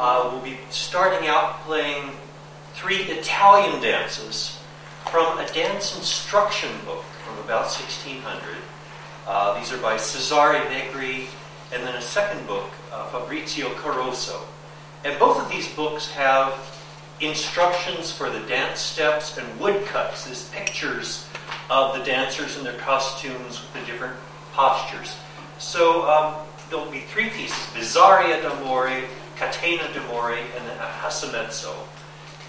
uh, will be starting out playing three Italian dances from a dance instruction book from about 1600. Uh, these are by Cesare Negri, and then a second book, uh, Fabrizio Caroso. And both of these books have instructions for the dance steps and woodcuts, as pictures of the dancers in their costumes with the different postures. So um, there'll be three pieces Bizzaria d'Amore, Catena d'Amore, and then.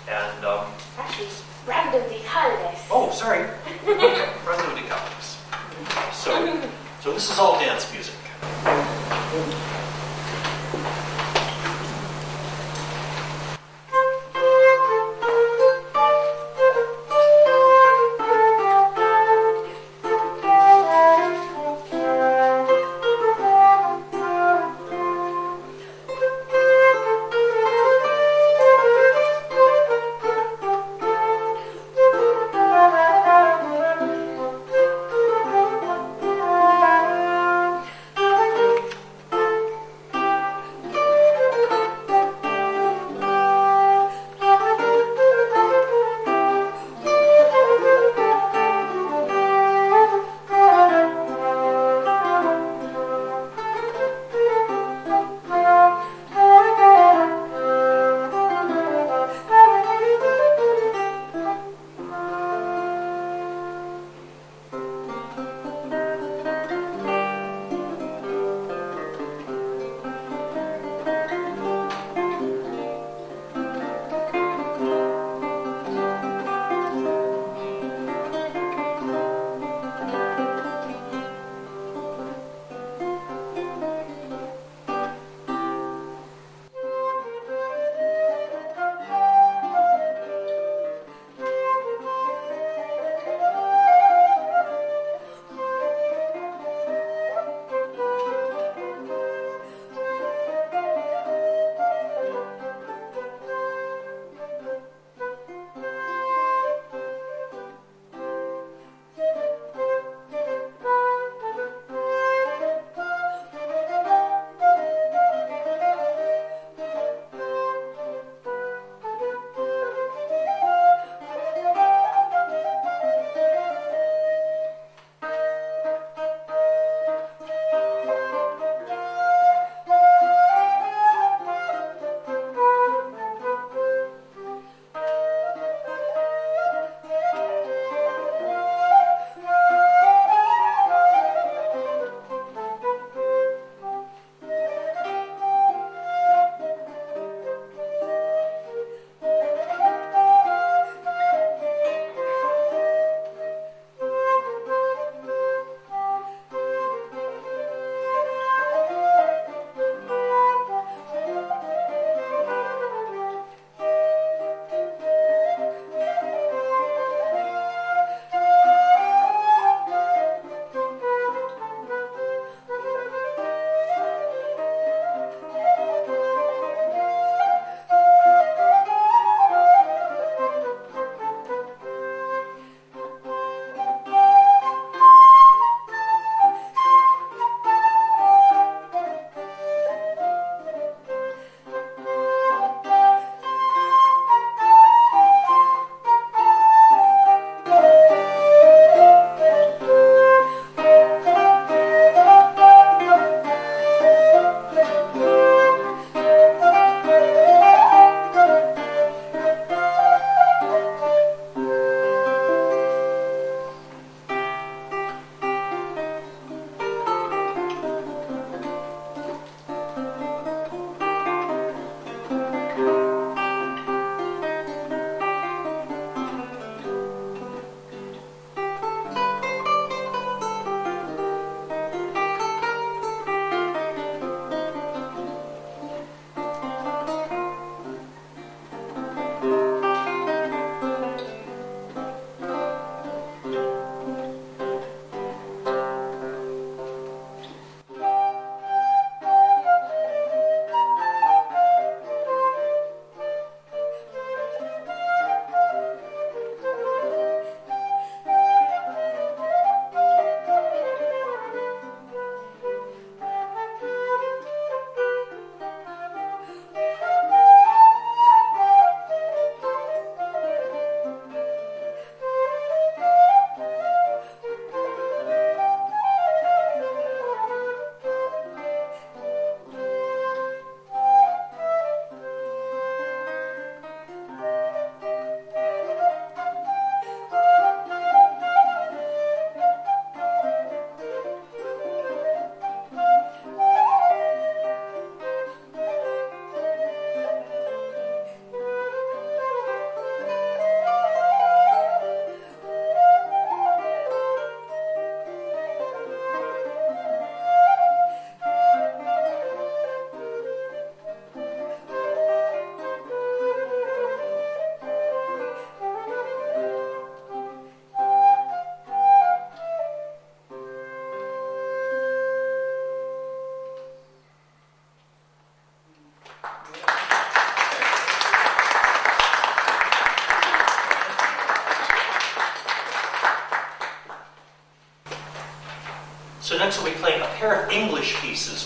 And um, Actually, Brando di Caldes. Oh, sorry. Brando di Caldes. So, so this is all dance music.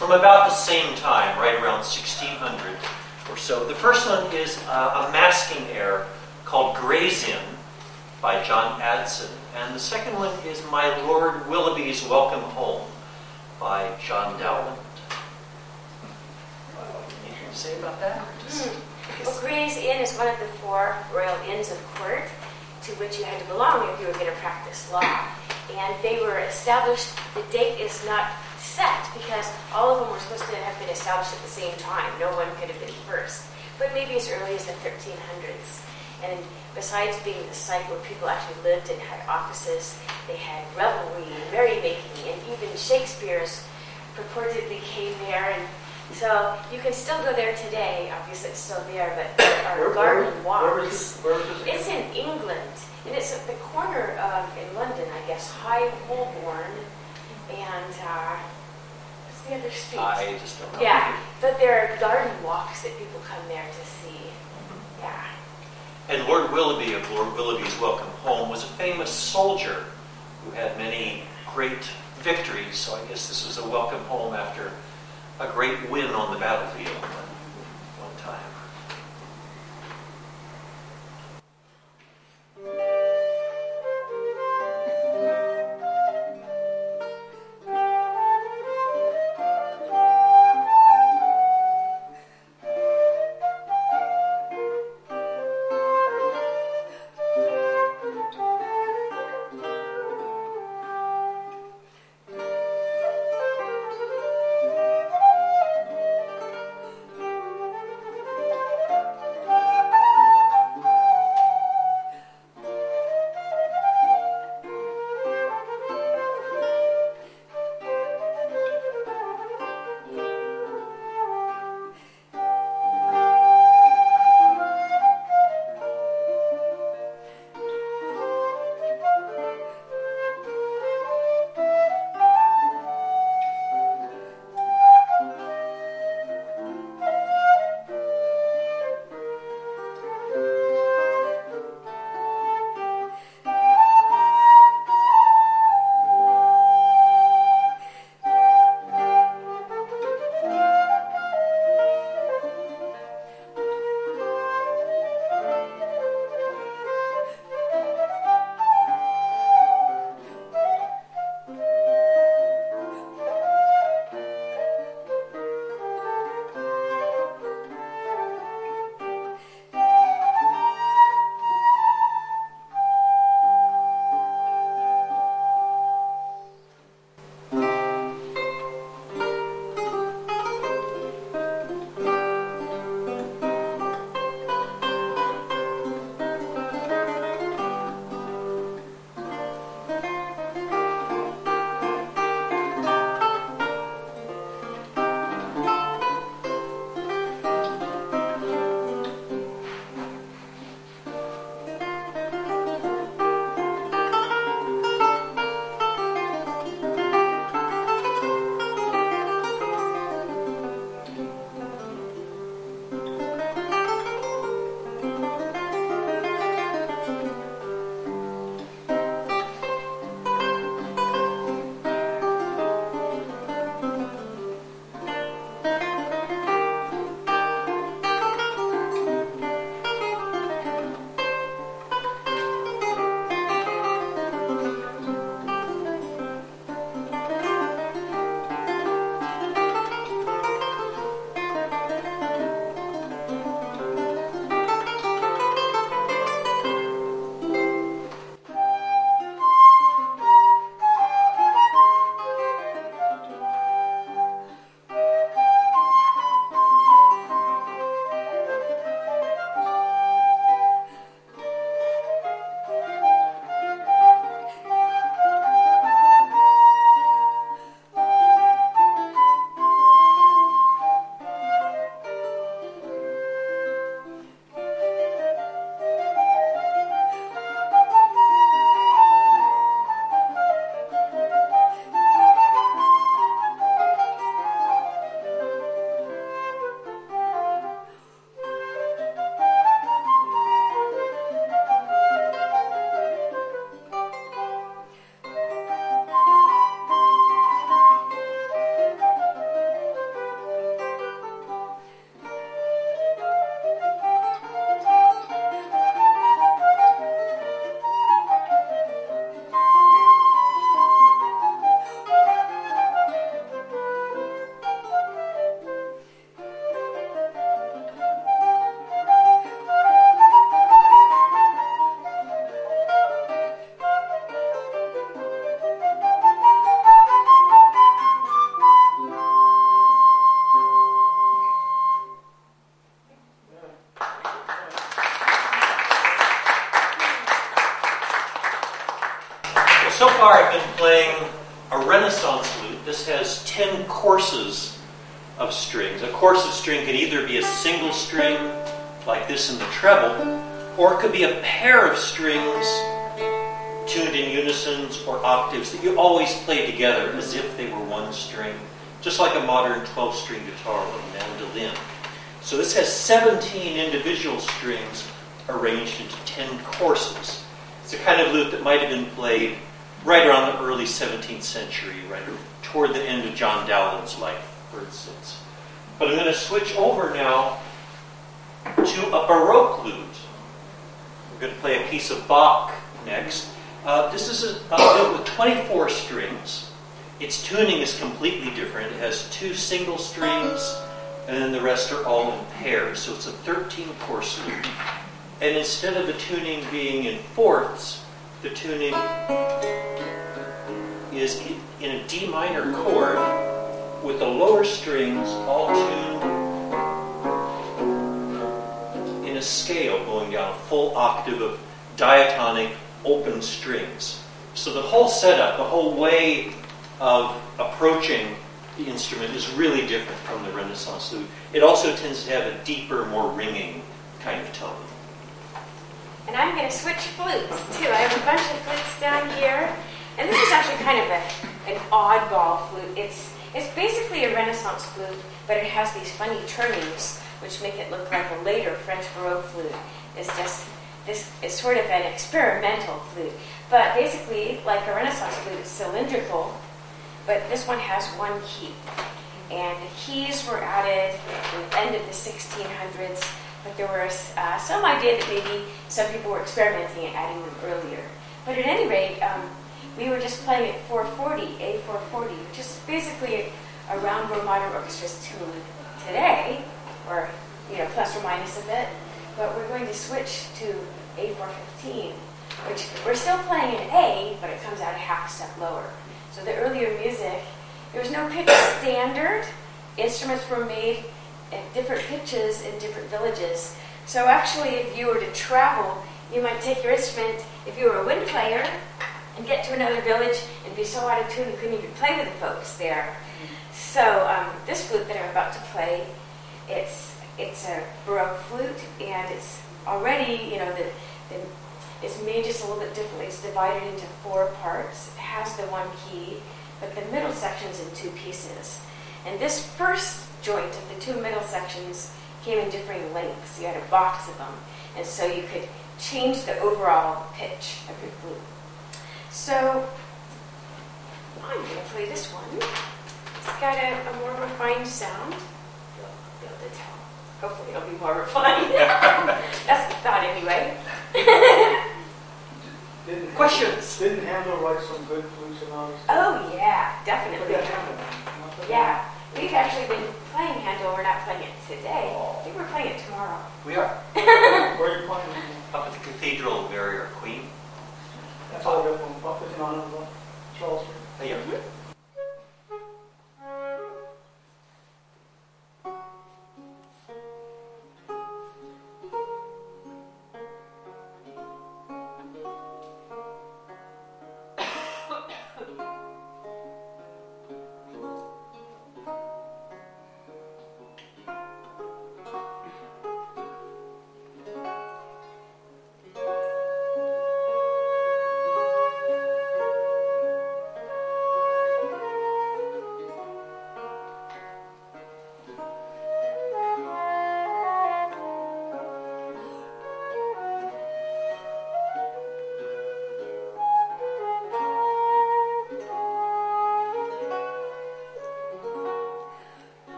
From about the same time, right around 1600 or so. The first one is uh, a masking air called Gray's Inn by John Adson, and the second one is My Lord Willoughby's Welcome Home by John Dowland. Anything to say about that? Hmm. Well, Gray's Inn is one of the four royal inns of court to which you had to belong if you were going to practice law. And they were established, the date is not because all of them were supposed to have been established at the same time. No one could have been first. But maybe as early as the 1300s. And besides being the site where people actually lived and had offices, they had revelry and merrymaking, and even Shakespeare's purportedly came there. And so you can still go there today. Obviously, it's still there, but there are Where- garden where- walks. Where this? Where this? It's in England, and it's at the corner of, in London, I guess, High Holborn, and uh, what's the other street? I just don't know. Yeah, but there are garden walks that people come there to see. Mm-hmm. Yeah. And Lord Willoughby of Lord Willoughby's Welcome Home was a famous soldier who had many great victories. So I guess this was a welcome home after a great win on the battlefield string could either be a single string, like this in the treble, or it could be a pair of strings tuned in unisons or octaves that you always play together as if they were one string, just like a modern 12 string guitar or mandolin. So this has 17 individual strings arranged into 10 courses. It's a kind of lute that might have been played right around the early 17th century, right toward the end of John Dowland's life, for instance. But I'm going to switch over now to a Baroque lute. We're going to play a piece of Bach next. Uh, this is a, a lute with 24 strings. Its tuning is completely different. It has two single strings, and then the rest are all in pairs. So it's a 13 course lute. And instead of the tuning being in fourths, the tuning is in a D minor chord with the lower strings all tuned in a scale going down a full octave of diatonic open strings. So the whole setup, the whole way of approaching the instrument is really different from the Renaissance lute. It also tends to have a deeper, more ringing kind of tone. And I'm going to switch flutes too. I have a bunch of flutes down here. And this is actually kind of a, an oddball flute. It's, it's basically a Renaissance flute, but it has these funny turnings, which make it look like a later French Baroque flute. It's just, this is sort of an experimental flute. But basically, like a Renaissance flute, it's cylindrical, but this one has one key. And the keys were added at the end of the 1600s, but there was uh, some idea that maybe some people were experimenting and adding them earlier. But at any rate, um, we were just playing at 440, A440, which is basically around where modern orchestras tune today, or you know, plus or minus a bit. But we're going to switch to A415, which we're still playing in A, but it comes out a half step lower. So the earlier music, there was no pitch standard. Instruments were made at different pitches in different villages. So actually, if you were to travel, you might take your instrument, if you were a wind player, and get to another village and be so out of tune you couldn't even play with the folks there. So um, this flute that I'm about to play, it's it's a baroque flute, and it's already you know the, the it's made just a little bit differently. It's divided into four parts. It has the one key, but the middle section's in two pieces. And this first joint of the two middle sections came in differing lengths. You had a box of them, and so you could change the overall pitch of your flute. So I'm going to play this one. It's got a, a more refined sound. You'll be able to tell. Hopefully it'll be more refined. That's the thought anyway. Didn't Questions? Didn't Handel write some good flutes and all? oh yeah, definitely. Yeah, we've actually been playing Handel. We're not playing it today. I think we're playing it tomorrow. We are Where are you playing? up at the Cathedral of Mary, our Queen. That's all good from up in honor of Charles Street. Uh, yeah.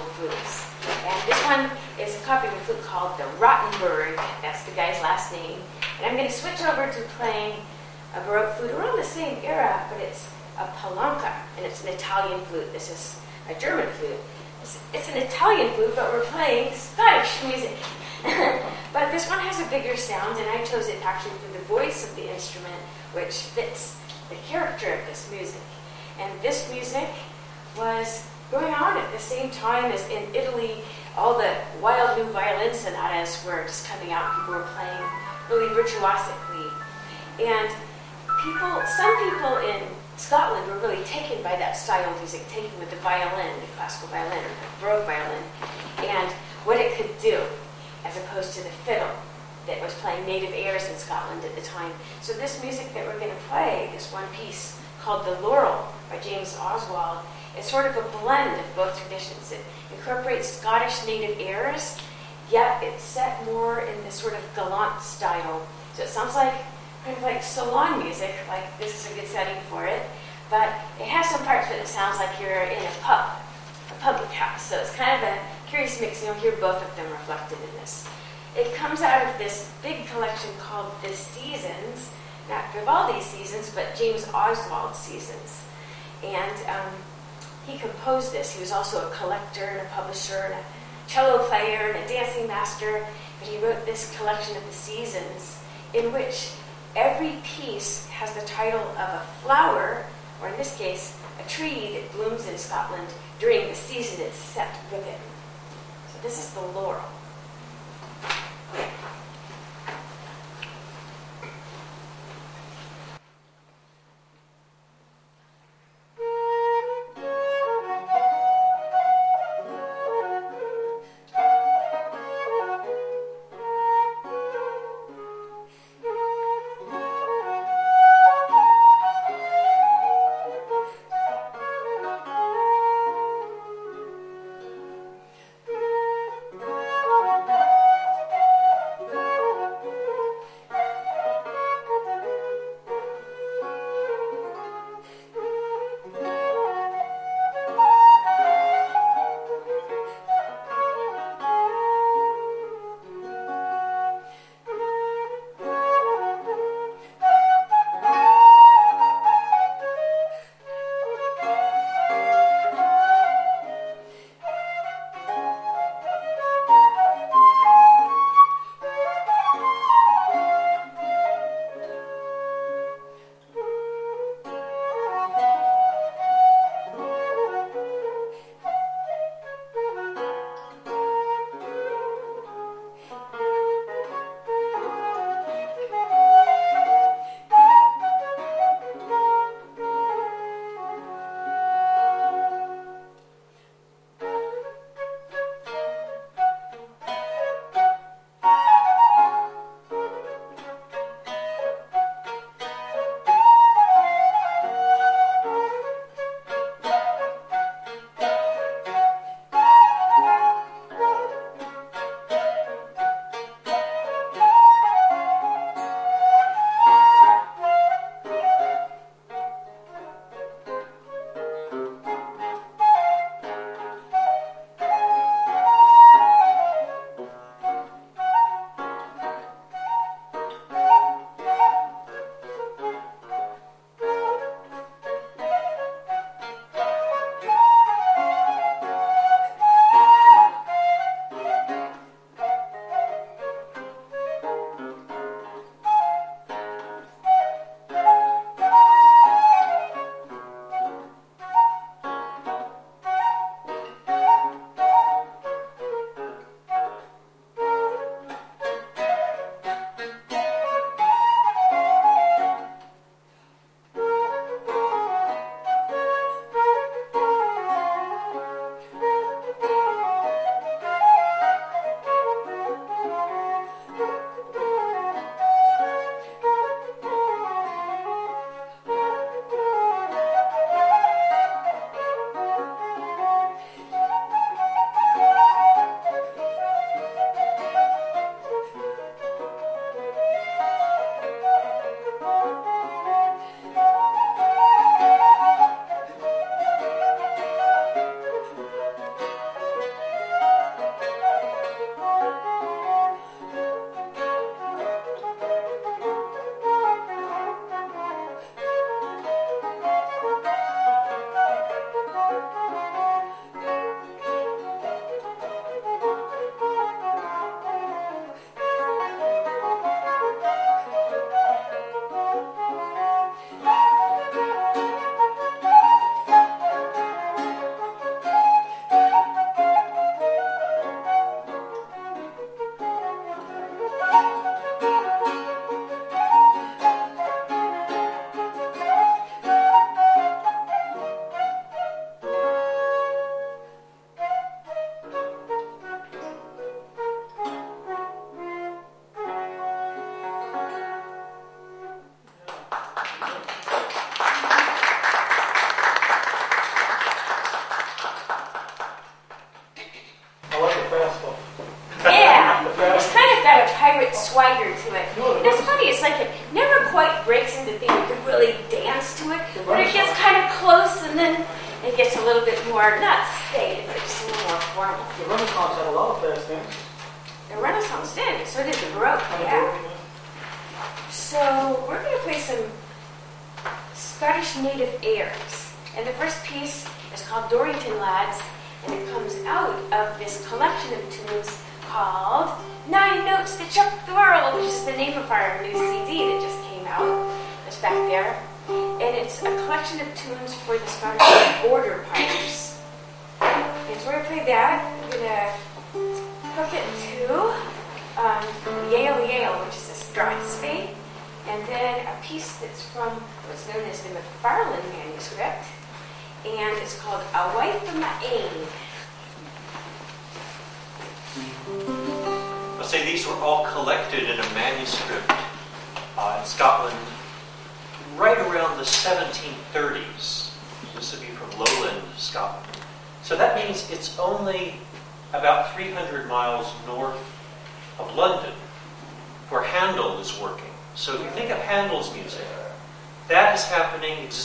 Flutes. And this one is a copy of a flute called the Rottenburgh. That's the guy's last name. And I'm going to switch over to playing a Baroque flute around the same era, but it's a palanca, and it's an Italian flute. This is a German flute. It's, it's an Italian flute, but we're playing Scottish music. but this one has a bigger sound, and I chose it actually for the voice of the instrument, which fits the character of this music. And this music was going on at the same time as in Italy, all the wild new violin sonatas were just coming out. People were playing really virtuosically. And people, some people in Scotland were really taken by that style of music, taken with the violin, the classical violin, the Baroque violin, and what it could do, as opposed to the fiddle that was playing native airs in Scotland at the time. So this music that we're going to play, this one piece called The Laurel by James Oswald, is sort of a blend of both traditions. It incorporates Scottish native airs, yet it's set more in this sort of galant style. So it sounds like kind of like salon music, like this is a good setting for it, but it has some parts that it sounds like you're in a pub, a public house. So it's kind of a curious mix, and you'll hear both of them reflected in this. It comes out of this big collection called The Seasons, not Vivaldi's Seasons, but James Oswald's Seasons. And um, he composed this. He was also a collector and a publisher and a cello player and a dancing master, but he wrote this collection of the seasons in which every piece has the title of a flower, or in this case, a tree that blooms in Scotland during the season it's set within. So this is the laurel.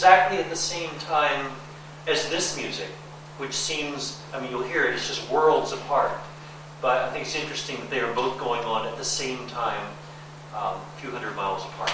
exactly at the same time as this music, which seems, I mean, you'll hear it, it's just worlds apart. But I think it's interesting that they are both going on at the same time, um, a few hundred miles apart.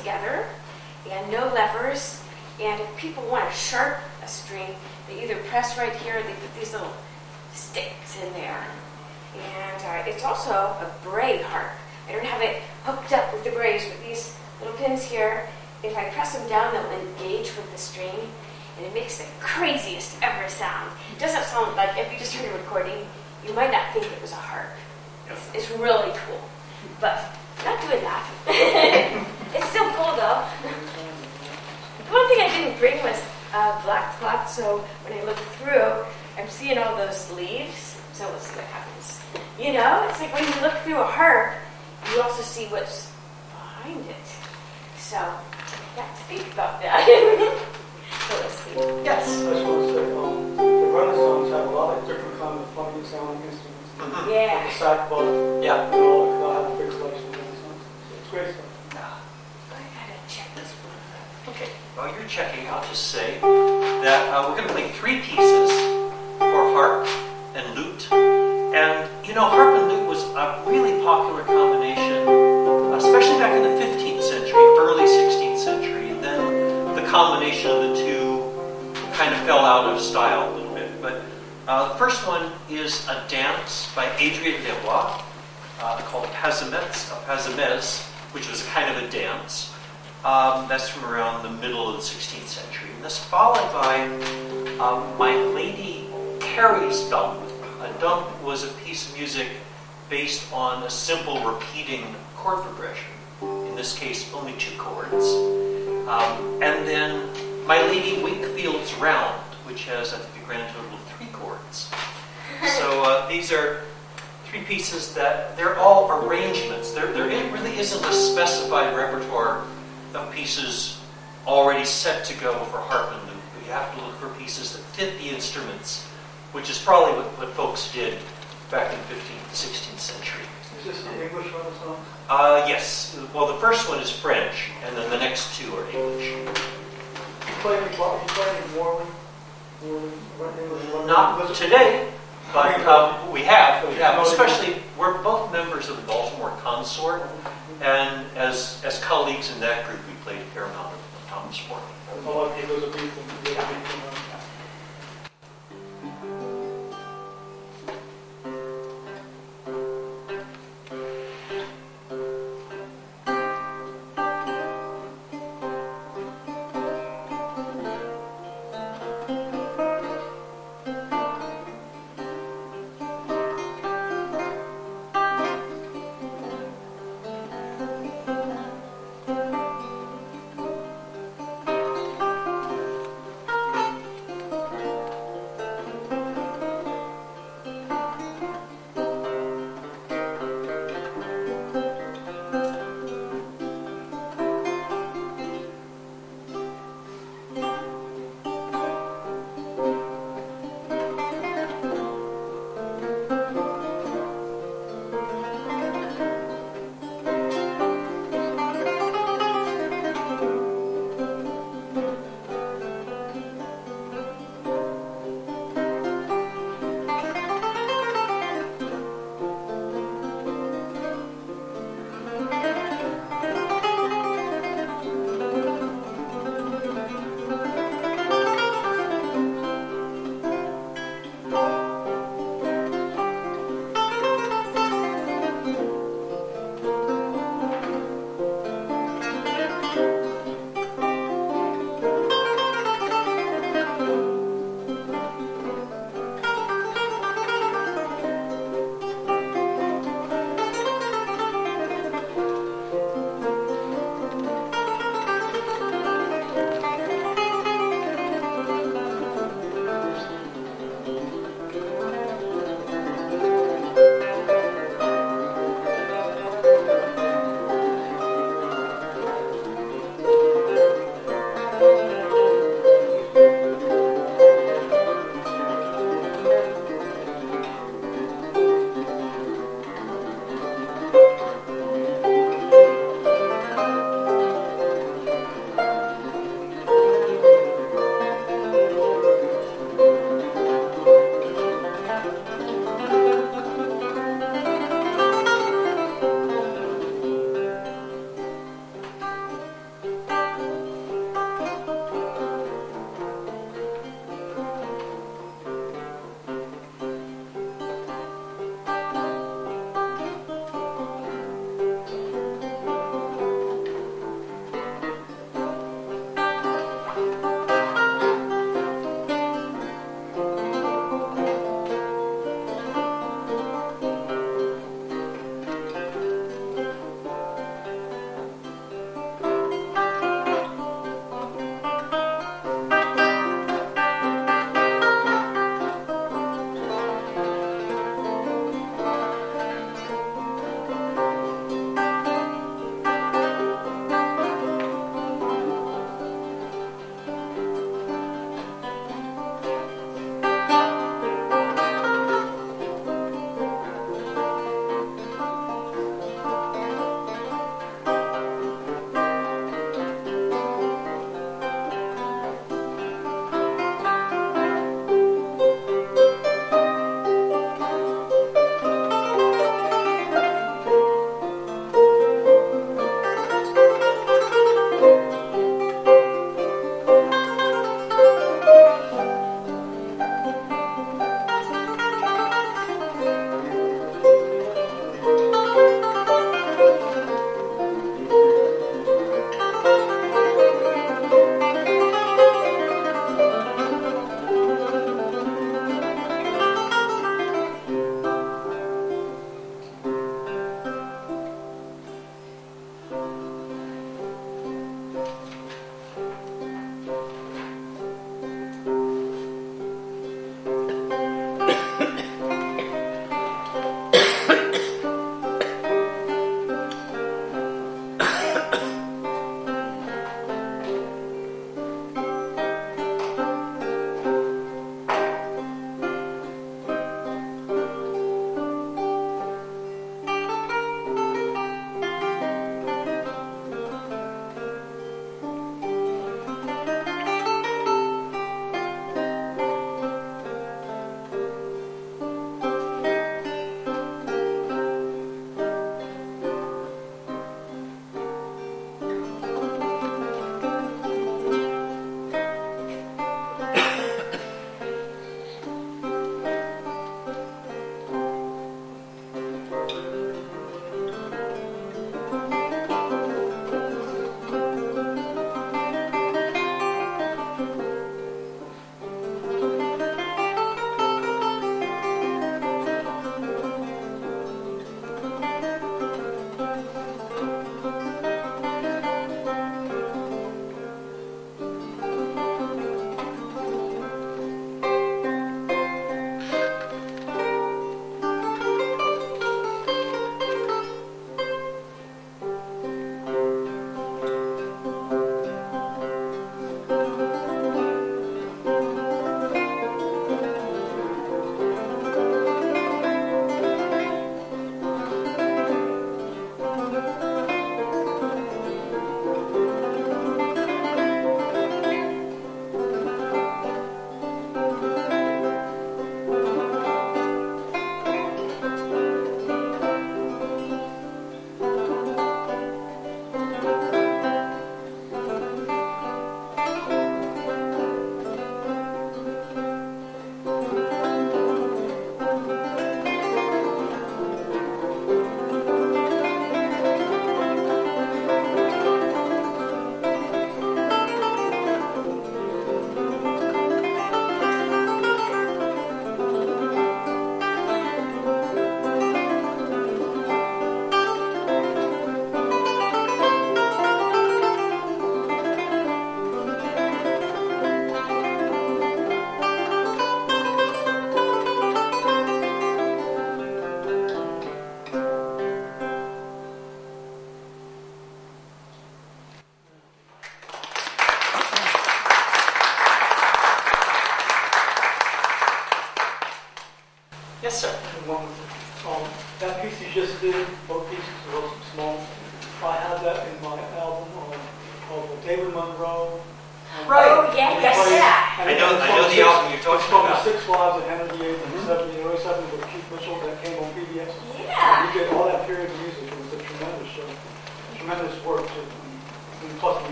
Together, and no levers. And if people want to sharp a string, they either press right here or they put these little sticks in there. And uh, it's also a braid harp. I don't have it hooked up with the braids, but these little pins here, if I press them down, they'll engage with the string, and it makes the craziest ever sound. It doesn't sound like if you just heard a recording, you might not think it was a harp. It's, it's really cool, but not doing that. it's still cool though. One thing I didn't bring was uh, black cloth, so when I look through, I'm seeing all those leaves. So let's see what happens. You know, it's like when you look through a harp, you also see what's behind it. So you have to think about that. so let's see. Yes. I just want to say, um, the Renaissance had a lot of different kind of funky sounding instruments. Mhm. Yeah. The sackbut, Yeah. and all, that. I have a big collection of Renaissance. It's great stuff. I gotta check this one. Okay, while you're checking, I'll just say that uh, we're going to play three pieces for harp and lute. And, you know, harp and lute was a really popular combination, especially back in the 15th century, early 16th century. And then the combination of the two kind of fell out of style a little bit. But uh, the first one is a dance by Adrian Le Roy uh, called Pazamets, uh, Pazamez, which was kind of a dance. Um, that's from around the middle of the 16th century. And that's followed by um, My Lady Carey's Dump. A dump was a piece of music based on a simple repeating chord progression. In this case, only two chords. Um, and then My Lady Wakefield's Round, which has, I think, a grand total of three chords. So uh, these are three pieces that they're all arrangements. There, there really isn't a specified repertoire of pieces already set to go for harp and lute. But you have to look for pieces that fit the instruments, which is probably what, what folks did back in the 15th, 16th century. Is this the English Renaissance? Uh, yes. Well, the first one is French, and then the next two are English. You play any, you play any Morley? Morley, what English Renaissance? Not today, but um, we have. We have, especially we're both members of the Baltimore Consort, and as as colleagues in that group, we played a fair amount of Thomas Morley.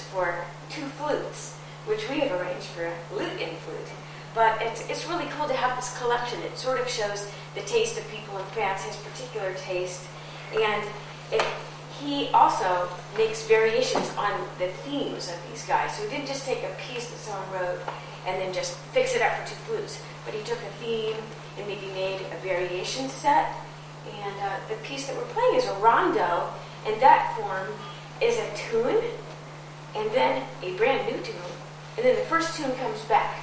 For two flutes, which we have arranged for lute and flute. But it's, it's really cool to have this collection. It sort of shows the taste of people in France, his particular taste. And it, he also makes variations on the themes of these guys. So he didn't just take a piece that someone wrote and then just fix it up for two flutes, but he took a theme and maybe made a variation set. And uh, the piece that we're playing is a rondo, and that form is a tune and then a brand new tune. And then the first tune comes back.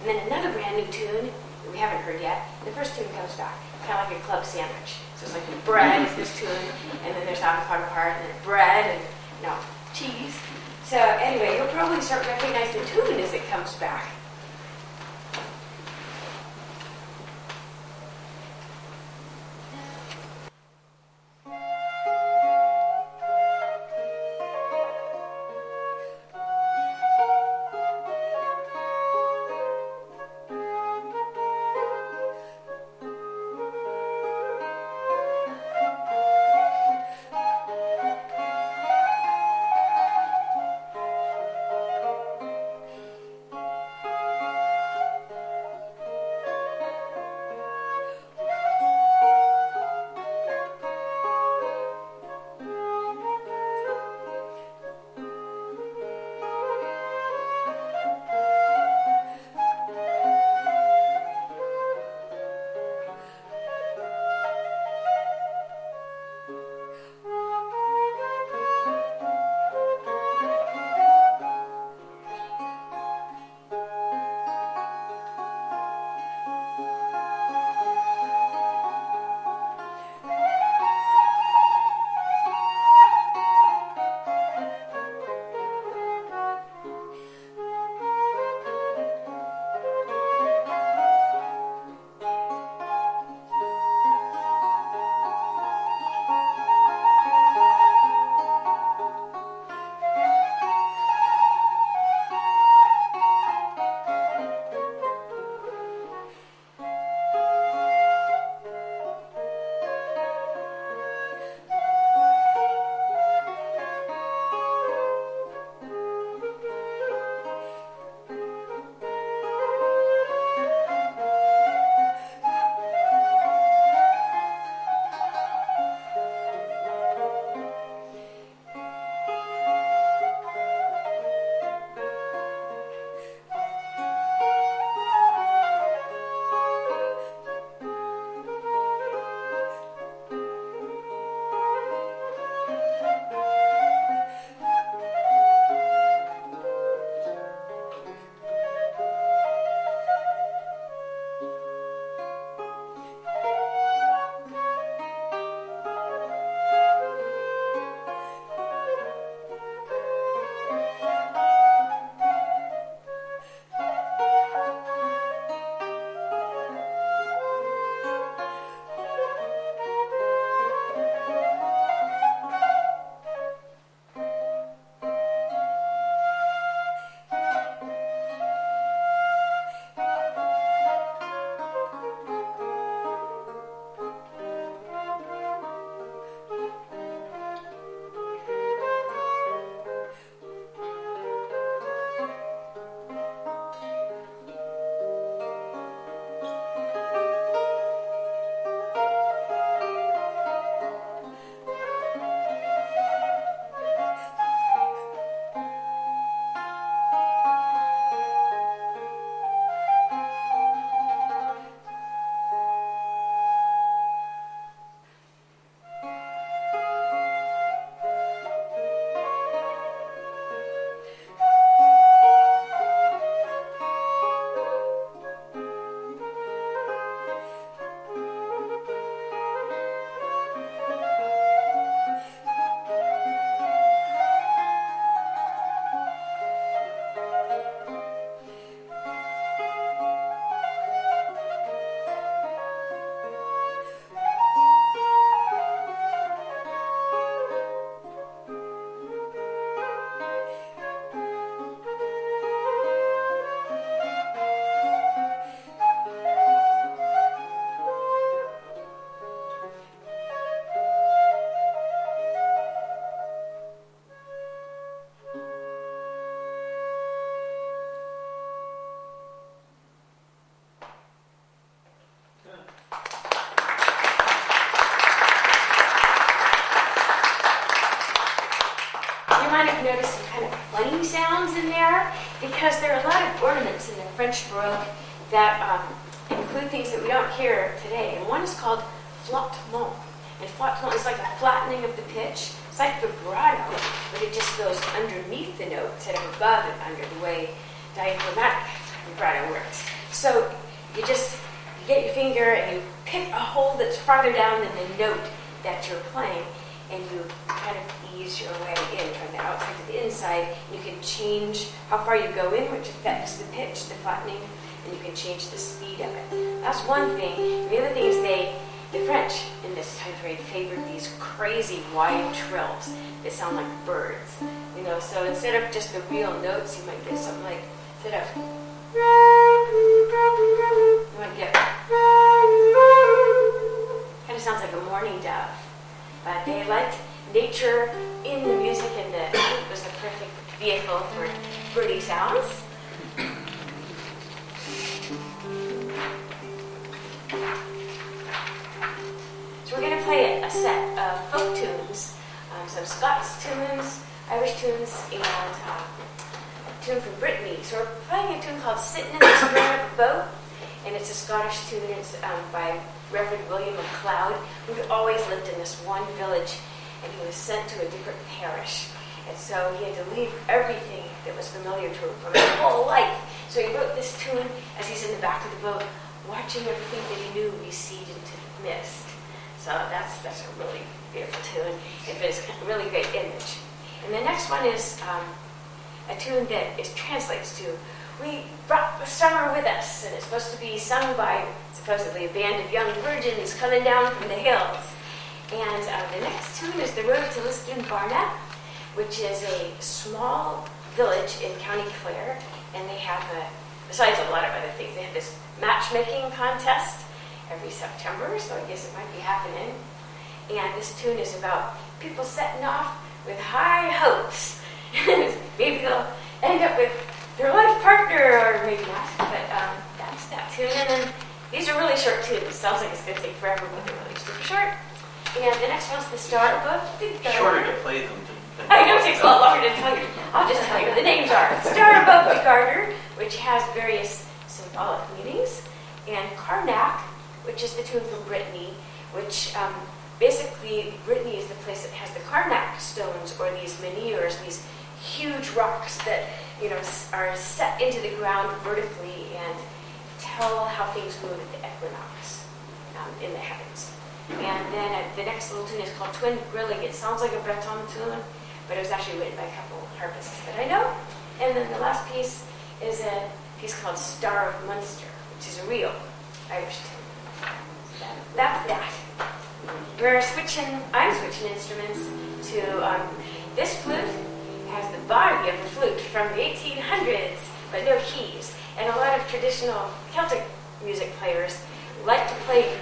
And then another brand new tune that we haven't heard yet. The first tune comes back, kind of like a club sandwich. So it's like the bread is this tune, and then there's avocado part, and then bread, and you cheese. So anyway, you'll probably start recognizing the tune as it comes back. You can change how far you go in, which affects the pitch, the flattening, and you can change the speed of it. That's one thing. The other thing is they, the French in this time period favored these crazy wide trills that sound like birds. You know, so instead of just the real notes, you might get something like instead of you might get kind of sounds like a mourning dove. But they liked nature in the music, and the flute was the perfect vehicle for birdie sounds. So we're going to play a set of folk tunes, um, some Scots tunes, Irish tunes, and um, a tune from Brittany. So we're playing a tune called "Sitting in the a Boat," and it's a Scottish tune. It's um, by Reverend William MacLeod, who'd always lived in this one village, and he was sent to a different parish. And so he had to leave everything that was familiar to him from his whole life. So he wrote this tune as he's in the back of the boat, watching everything that he knew recede into the mist. So that's that's a really beautiful tune. It is a really great image. And the next one is um, a tune that is translates to "We brought the summer with us," and it's supposed to be sung by supposedly a band of young virgins coming down from the hills. And uh, the next tune is "The Road to Lisdoonvarna," which is a small village in County Clare, and they have a besides a lot of other things, they have this matchmaking contest every September, so I guess it might be happening. And this tune is about people setting off with high hopes. maybe they'll end up with their life partner, or maybe not. But um, that's that tune. And then these are really short tunes. Sounds like it's going to take forever, but they're really super short. And the next one's the Star Book. Shorter to play them than. I know it takes a lot longer to tell you. I'll just tell you what the names are. Star Above the Garter, which has various symbolic meanings, and Carnac, which is the tune from Brittany, which um, basically Brittany is the place that has the Carnac stones or these menhirs, these huge rocks that you know are set into the ground vertically and tell how things move at the equinox um, in the heavens. And then the next little tune is called Twin Grilling. It sounds like a Breton tune, but it was actually written by a couple of harpists that I know. And then the last piece is a piece called Star of Munster, which is a real Irish tune. That's that. We're switching, I'm switching instruments to, um, this flute has the body of the flute from the 1800s, but no keys. And a lot of traditional Celtic music players like to play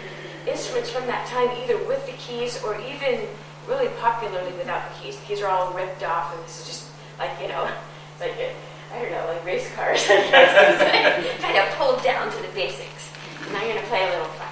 instruments from that time, either with the keys or even really popularly without the keys. The keys are all ripped off, and this is just like, you know, like, a, I don't know, like race cars. kind of pulled down to the basics. And I'm going to play a little fun.